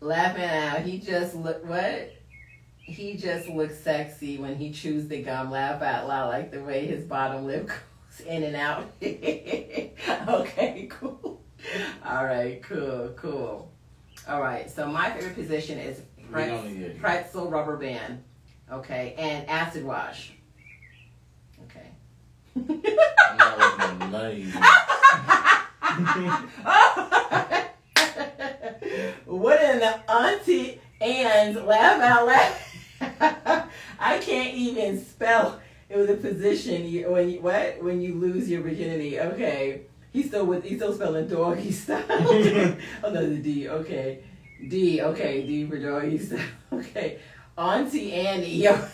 Laughing out. He just look what? He just looks sexy when he chews the gum. Laugh out loud like the way his bottom lip goes in and out. okay, cool. All right, cool, cool. All right, so my favorite position is We pretz- don't need it. pretzel rubber band. Okay, and acid wash. Okay. I'm not listening to none of these. what in the auntie and laugh out loud? I can't even spell. It was a position you, when you what when you lose your virginity. Okay, he's still with he's still spelling doggy style. oh no, the D. Okay, D. Okay, D for doggy style. Okay, Auntie Annie. Yo.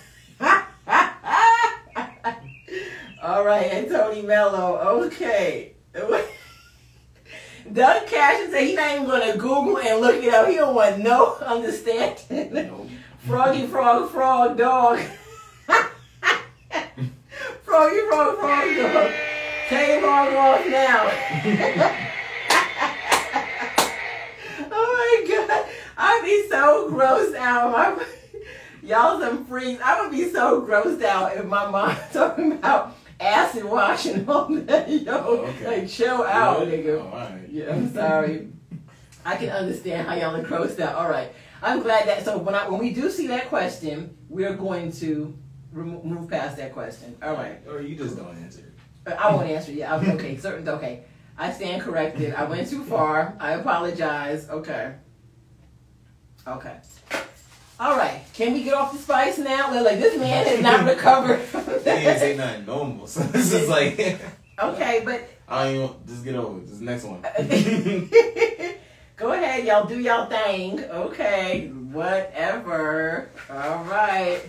All right, and Tony Mello. Okay. Doug Cash said he's not even gonna Google and look it up. He don't want no understanding. Nope. Froggy frog frog dog. Froggy frog frog dog. Take frog off now. oh my god. I'd be so grossed out. My, y'all some freaks. I would be so grossed out if my mom talking about acid washing all that. Yo, Oh, okay. like chill out, Good? nigga. Oh. Yeah, I'm sorry. I can understand how y'all are grossed out. All right, I'm glad that. So when I when we do see that question, we're going to remo- move past that question. All right, Or you just don't answer. Uh, I won't answer. Yeah, I'm okay. Certain okay. I stand corrected. I went too far. I apologize. Okay. Okay. All right. Can we get off the spice now? Like, like, this man has not recovered. didn't say nothing normal. So this is like, okay, but I don't even, just get over it. This next one. Go ahead, y'all do y'all thing. Okay, whatever. All right.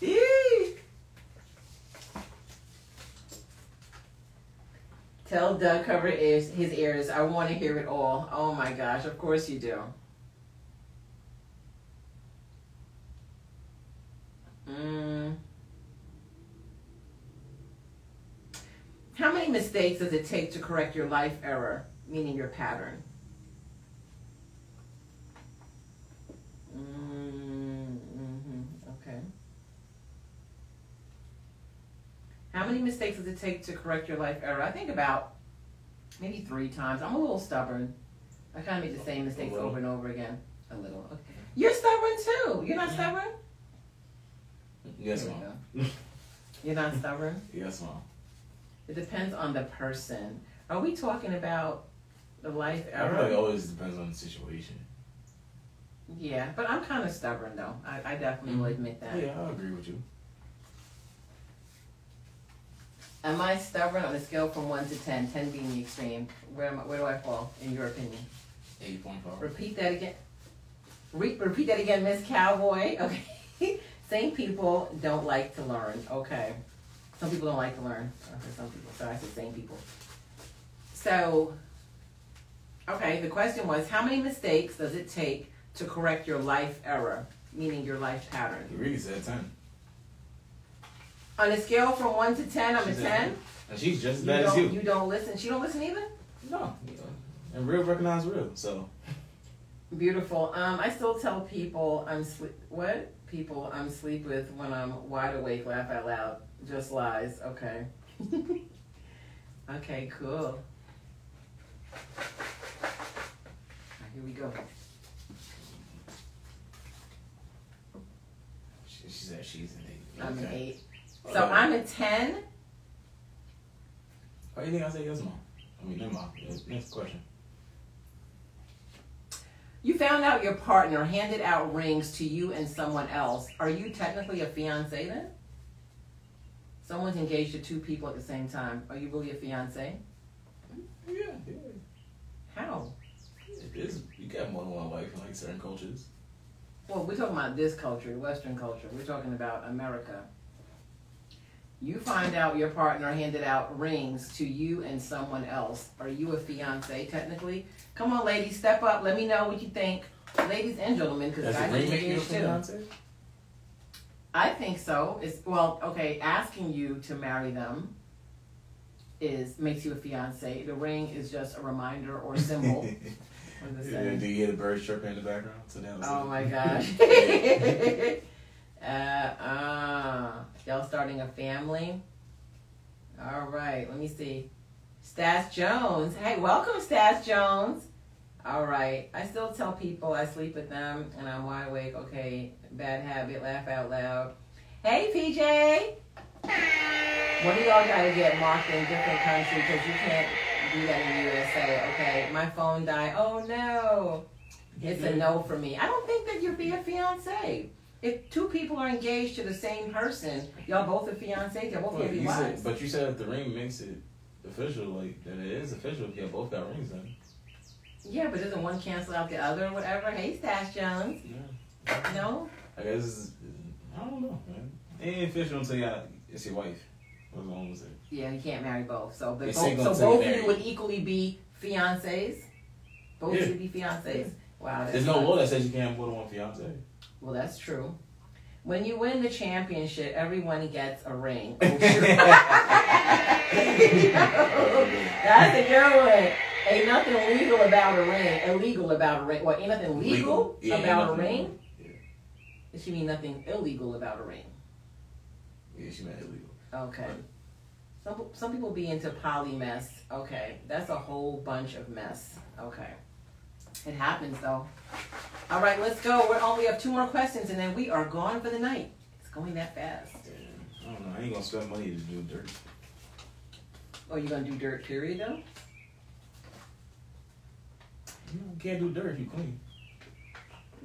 Yee. Tell Doug cover his, his ears. I want to hear it all. Oh my gosh, of course you do. Mm. How many mistakes does it take to correct your life error, meaning your pattern? Mm-hmm. Okay. How many mistakes does it take to correct your life error? I think about maybe three times. I'm a little stubborn. I kind of make the same mistakes over and over again. A little. Okay. You're stubborn too. You're not stubborn. Yes, Here we mom. go. You're not stubborn. Yes, mom. It depends on the person. Are we talking about the life error? I feel like it always depends on the situation. Yeah, but I'm kind of stubborn though. I, I definitely will mm-hmm. admit that. Yeah, I agree with you. Am I stubborn on a scale from one to 10, 10 being the extreme? Where am I, where do I fall in your opinion? Eight point five. Repeat that again. Re- repeat that again, Miss Cowboy. Okay. Same people don't like to learn. Okay. Some people don't like to learn. Okay, some people. So I said same people. So, okay, the question was how many mistakes does it take to correct your life error, meaning your life pattern? You really said ten. On a scale from 1 to 10, I'm a She said 10. And she's just as bad as you. you don't listen. She don't listen either? No. And real recognize real. So Beautiful. Um, I still tell people I'm sleep. What people I'm sleep with when I'm wide awake. Laugh out loud. Just lies. Okay. okay. Cool. Here we go. she, she said she's an eight. I'm an eight. So Okay. I'm a ten. Why do you think I said yes, mom? I mean, mind. Yeah, Next question. You found out your partner handed out rings to you and someone else. Are you technically a fiance then? Someone's engaged to two people at the same time. Are you really a fiance? Yeah, yeah. How? It is. You got more than one wife in like certain cultures. Well, we're talking about this culture, Western culture. We're talking about America. You find out your partner handed out rings to you and someone else. Are you a fiance technically? Come on, ladies, step up. Let me know what you think. Ladies and gentlemen, because guys are ring make you a engaged too. I think so. It's well, okay. Asking you to marry them is makes you a fiance. The ring is just a reminder or symbol. What does it Yeah, say? do you hear the birds chirping in the background? So that Oh my gosh. uh, uh, y'all starting a family? All right, let me see. Stas Jones. Hey, welcome, Stas Jones. All right. I still tell people I sleep with them and I'm wide awake. Okay, bad habit. Laugh out loud. Hey, PJ. What do y'all gotta get marked in different countries? Because you can't do that in the USA. Okay, my phone died. Oh no. It's a no for me. I don't think that you'd be a fiance. If two people are engaged to the same person, y'all both are fiancés, y'all both But can't be you, said, wives. but you said if the ring makes it official, like then it is official if you have both got rings then. Yeah, but doesn't one cancel out the other or whatever? Hey, Stash Jones. Yeah. No? I guess it's, I don't know, man. It ain't official until y'all it's your wife. What's wrong with it? Yeah, you can't marry both. So, but both, so both of you would equally be fiancés? Both Yeah. of would be fiancés? Wow. There's no law that says you can't have more than one fiance. Well, that's true. When you win the championship, everyone gets a ring. Oh, true. That's a good one. Ain't nothing legal about a ring. Illegal about a ring. Well, ain't nothing legal, Legal. Yeah, ain't about a ring. legal. Yeah. It should mean nothing illegal about a ring. Yeah, she meant illegal. Okay. Some some people be into poly mess. Okay, that's a whole bunch of mess. Okay. It happens though. All right, let's go. We're only have two more questions and then we are gone for the night. It's going that fast. I don't know. I ain't gonna spend money to do dirt. Oh, you gonna do dirt period though? You can't do dirt if you clean.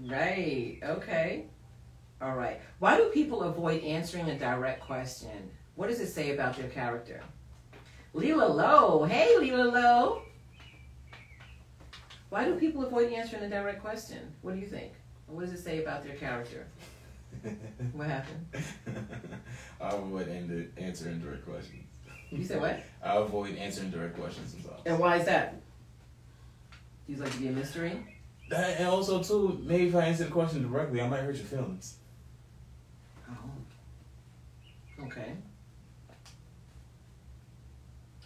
Right. Okay. All right. Why do people avoid answering a direct question? What does it say about their character? Leela Lowe. Hey, Leela Lowe. Why do people avoid answering a direct question? What do you think? What does it say about their character? What happened? I avoid end- answering direct questions. You said what? I avoid answering direct questions sometimes. And why is that? Do You like to be a mystery? That, and also too, maybe if I answer the question directly, I might hurt your feelings. Oh. Okay.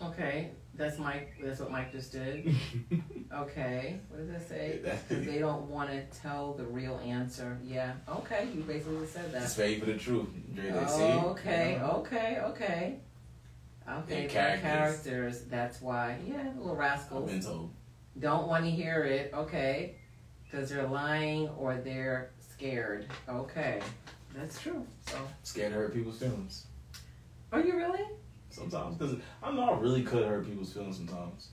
Okay. That's Mike. That's what Mike just did. Okay. What does that say? Because they don't want to tell the real answer. Yeah. Okay. You basically said that. Just ready for the truth. Dre, they see. Oh, okay. you know? Okay. Okay. Okay. And characters. characters. That's why. Yeah. Little I've rascals. been told. Don't want to hear it. Okay. Because they're lying or they're scared. Okay. That's true. So. Scared to hurt people's feelings. Are you really? Sometimes, because I know I really could hurt people's feelings sometimes.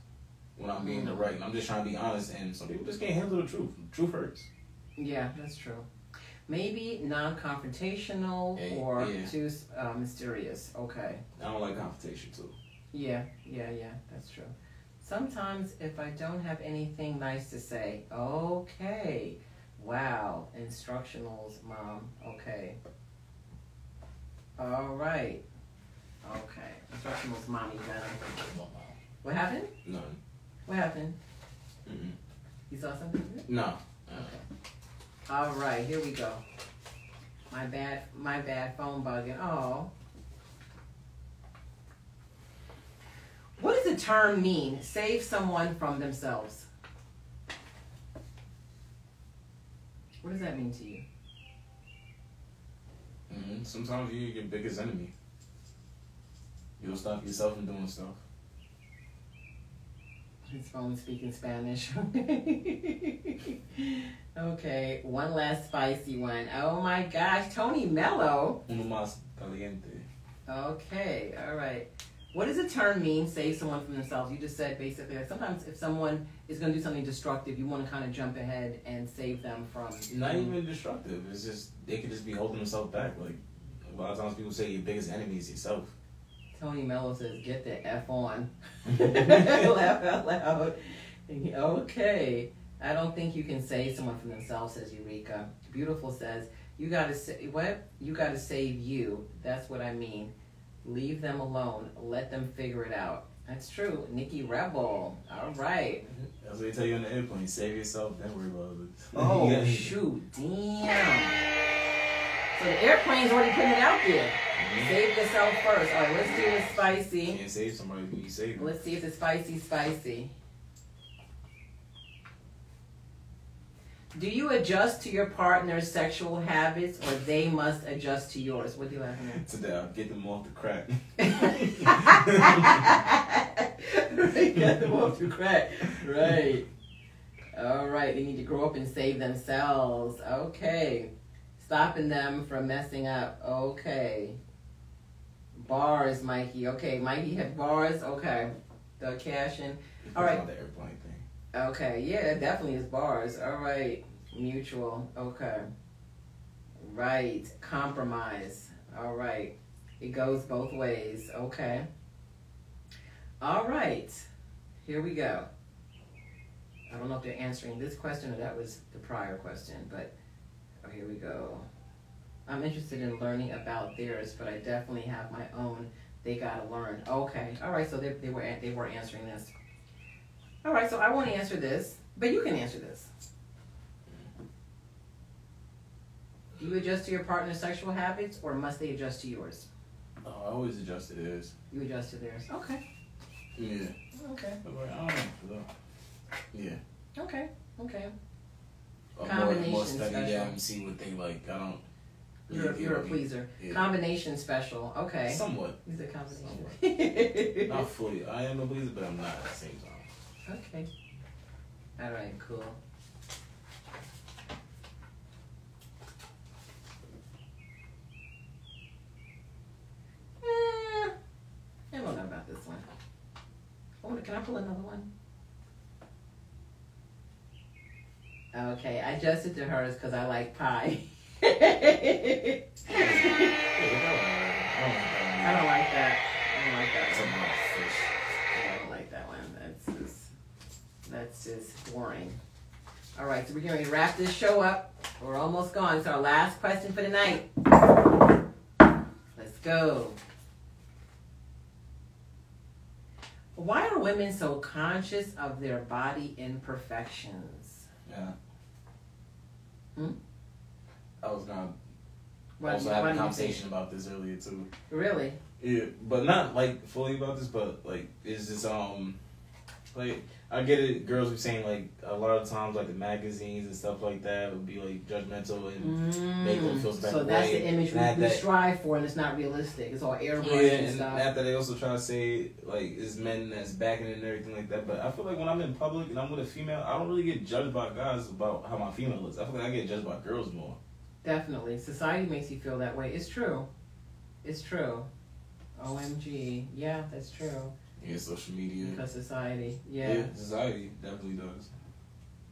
When I'm being the right, and I'm just trying to be honest, and some people just can't handle the truth. Truth hurts. Yeah, that's true. Maybe non-confrontational Yeah, or yeah. too uh, mysterious. Okay. I don't like confrontation too. Yeah, yeah, yeah. That's true. Sometimes if I don't have anything nice to say, okay, wow, instructionals, mom. Okay, All right. Okay. Was mommy. What happened? None. What happened? Mm-mm. You saw something? No. Okay. All right, here we go. My bad, my bad phone bugging. Oh. What does the term mean? Save someone from themselves. What does that mean to you? Mm-hmm. Sometimes you're your biggest enemy. You'll stop yourself from doing stuff. His phone speaking Spanish. okay, one last spicy one. Oh my gosh, Tony Mello. Uno más caliente. Okay, all right. What does the term mean? Save someone from themselves. You just said basically like sometimes if someone is going to do something destructive, you want to kind of jump ahead and save them from. Not even destructive. It's just they could just be holding themselves back. Like a lot of times people say your biggest enemy is yourself. Tony Mello says, "Get the f on." Laugh out loud. Okay, I don't think you can save someone from themselves, says Eureka. Beautiful says, "You got to say what? You got to save you. That's what I mean. Leave them alone. Let them figure it out." That's true. Nikki Rebel. All right. That's what they tell you on the airplane. Save yourself, then worry about it. Oh shoot! Damn. So the airplane's already putting it out there. Save yourself first. All right, let's do the You spicy. can't save somebody who you save. them. Let's see if it's spicy, spicy. Do you adjust to your partner's sexual habits or they must adjust to yours? What do you laughing at? Today I'll get them off the crack. got them off the crack. Right. All right, they need to grow up and save themselves. Okay. Stopping them from messing up. Okay. Bars, Mikey. Okay, Mikey had bars. Okay. The cashing. All right. The airplane thing. Okay, yeah, it definitely is bars. All right, mutual. Okay, right, compromise. All right, it goes both ways. Okay. All right, here we go. I don't know if they're answering this question or that was the prior question, but oh, here we go. I'm interested in learning about theirs, but I definitely have my own. They gotta learn. Okay, all right. So they, they were they were answering this. All right, so I want to answer this, but you can answer this. Do you adjust to your partner's sexual habits, or must they adjust to yours? Oh, I always adjust to theirs. You adjust to theirs. Okay. Yeah. Okay. I'm like, I don't know. Yeah. Okay. Okay. Or more, more study them and see what they like. I don't. You're, you're a get what we- pleaser. Yeah. Combination special. Okay. Somewhat. He's a combination. Not fully. I am a pleaser, but I'm not at the same time. okay. All right. Cool. Eh, I don't know about this one. Oh, can I pull another one? Okay, I adjusted to hers because I like pie. I don't like that. I don't like that. One. hot fish. Yeah, I don't like that one. That's just that's just boring. All right, so we're going to wrap this show up. We're almost gone. It's our last question for the night. Let's go. Why are women so conscious of their body imperfections? Yeah. Hmm? I was gonna Why- also have a conversation about this earlier too. Really? Yeah, but not like fully about this, but like it's just um like I get it. Girls were saying like a lot of times like the magazines and stuff like that would be like judgmental and Make them feel Mm, some so that's way. the image we, That- we strive for, and it's not realistic. It's all airbrushed yeah, and and stuff. after they also try to say like it's men that's backing it and everything like that. But I feel like when I'm in public and I'm with a female, I don't really get judged by guys about how my female looks. I feel like I get judged by girls more. Definitely. Society makes you feel that way. It's true. It's true. OMG. Yeah, that's true. Yeah, social media. Because society. Yeah. yeah, society definitely does.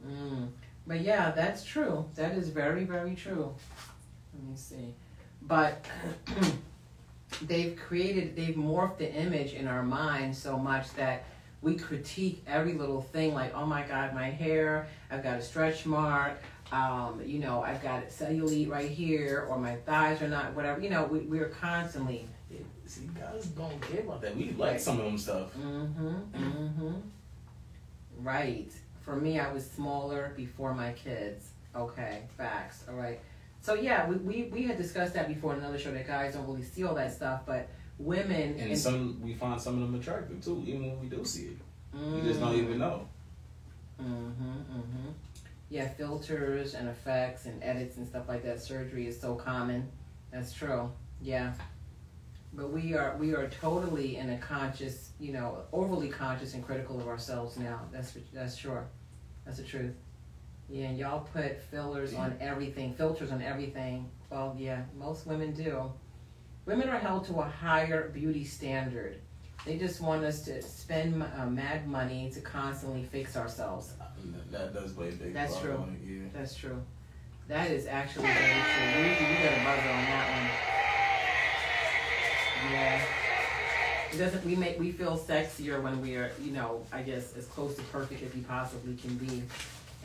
Mm. But yeah, that's true. That is very, very true. Let me see. But they've created, they've morphed the image in our mind so much that we critique every little thing like, oh my God, my hair, I've got a stretch mark, um, you know, I've got cellulite right here, or my thighs are not, whatever. You know, we, we're constantly. See, guys don't care about that. We like some of them stuff. Mm-hmm. Mm-hmm. Right. For me, I was smaller before my kids. Okay, facts. All right. So yeah, we, we, we had discussed that before in another show that guys don't really see all that stuff, but women And some we find some of them attractive too, even when we do see it. we just don't even know. Mm-hmm, mm-hmm. Yeah, filters and effects and edits and stuff like that. Surgery is so common. That's true. Yeah. But we are we are totally in a conscious, you know, overly conscious and critical of ourselves now. That's that's sure. That's the truth. Yeah, and y'all put fillers on everything, filters on everything. Well, yeah, most women do. Women are held to a higher beauty standard. They just want us to spend uh, mad money to constantly fix ourselves. That does play a big That's part true. it, yeah. That's true. That is actually very true. You, you got a buzzer on that one. Yeah. It doesn't we make we feel sexier when we are, you know, I guess as close to perfect as we possibly can be.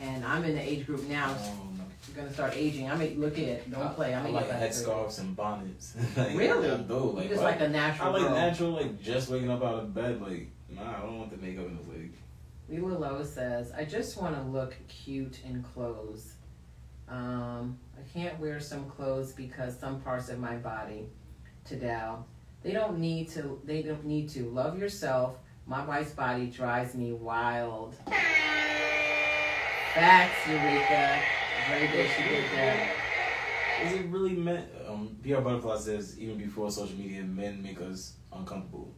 And I'm in the age group now. Um, I'm gonna start aging. I mean, look at it. Don't play. I'm I like headscarves and bonnets. like, Really? I do. Like, just what? like a natural I like girl. natural, like just waking up out of bed. Like, nah, I don't want the makeup in the wig. Lila Lowe says, I just want to look cute in clothes. Um, I can't wear some clothes because some parts of my body Tadao. They don't need to they don't need to. Love yourself. My wife's body drives me wild. Facts, Eureka. Very good she did that. Is it really meant? Um, PR Butterfly says even before social media, men make us uncomfortable.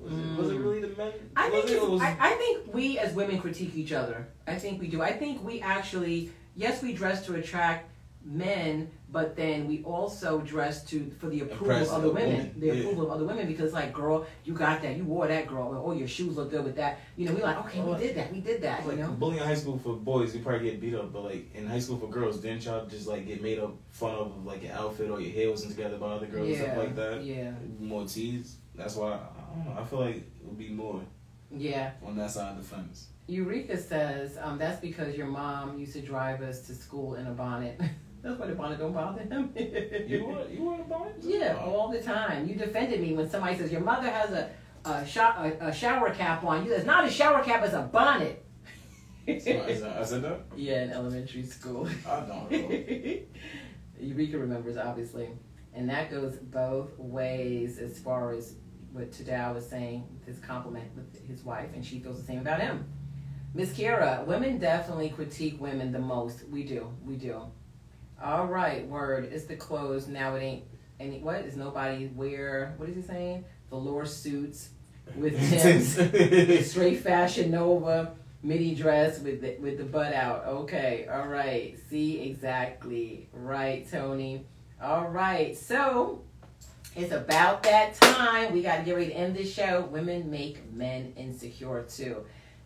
Was, it, was it Mm. really the men? I think it, was I, I think we as women critique each other. I think we do. I think we actually yes we dress to attract men, but then we also dress to for the approval Impress of the the women, woman, the yeah. approval of other women because like girl, you got that, you wore that girl, or oh your shoes look good with that. You know we like okay we did that, we did that. It's You know. bullying in high school for boys, you probably get beat up, but like in high school for girls, didn't y'all just like get made up fun of of, like your outfit or your hair wasn't together by other girls and yeah, stuff like that? yeah, More teased. That's why I don't know. I feel like it would be more yeah. on that side of the fence. Eureka says um, that's because your mom used to drive us to school in a bonnet. that's why the bonnet don't bother him. You want you want a bonnet? Yeah, all the time. You defended me when somebody says your mother has a a, sho- a, a shower cap on. You, it's not a shower cap, it's a bonnet. So, is that- I that. yeah, in elementary school. I don't know. Eureka remembers, obviously. And that goes both ways as far as what Tadao was saying, his compliment with his wife, and she feels the same about him. Miss Kira, women definitely critique women the most. We do, we do. All right, word. It's the clothes. Now it ain't any. What is nobody wear? What is he saying? Velour suits with Timbs straight Fashion Nova midi dress with the, with the butt out. Okay, all right. See exactly right, Tony. All right, so it's about that time. We got to get ready to end this show. Women make men insecure too.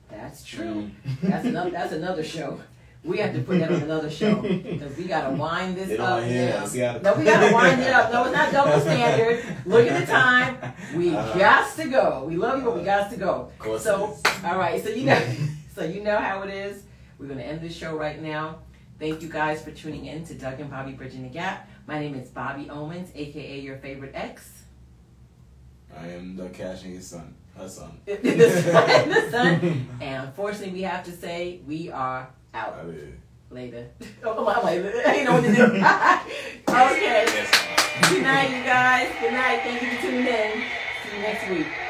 That's true. Mm. That's another. That's another show. We have to put that on another show because we gotta wind this up wanna now. that. See how the- No, we gotta wind it up. No, it's not double standard. Look at the time. We Uh, got to go. We love you, but we got to go. So, all right. So you know, so you know how it is. We're gonna end this show right now. Thank you guys for tuning in to Doug and Bobby Bridging the Gap. My name is Bobby Owens, aka your favorite ex. I am the cashing his son, her son. the sun. And unfortunately, we have to say we are out oh, I did. later. Oh, I'm like, I ain't know what to do. okay. Yes. Good night, you guys. Good night. Thank you for tuning in. See you next week.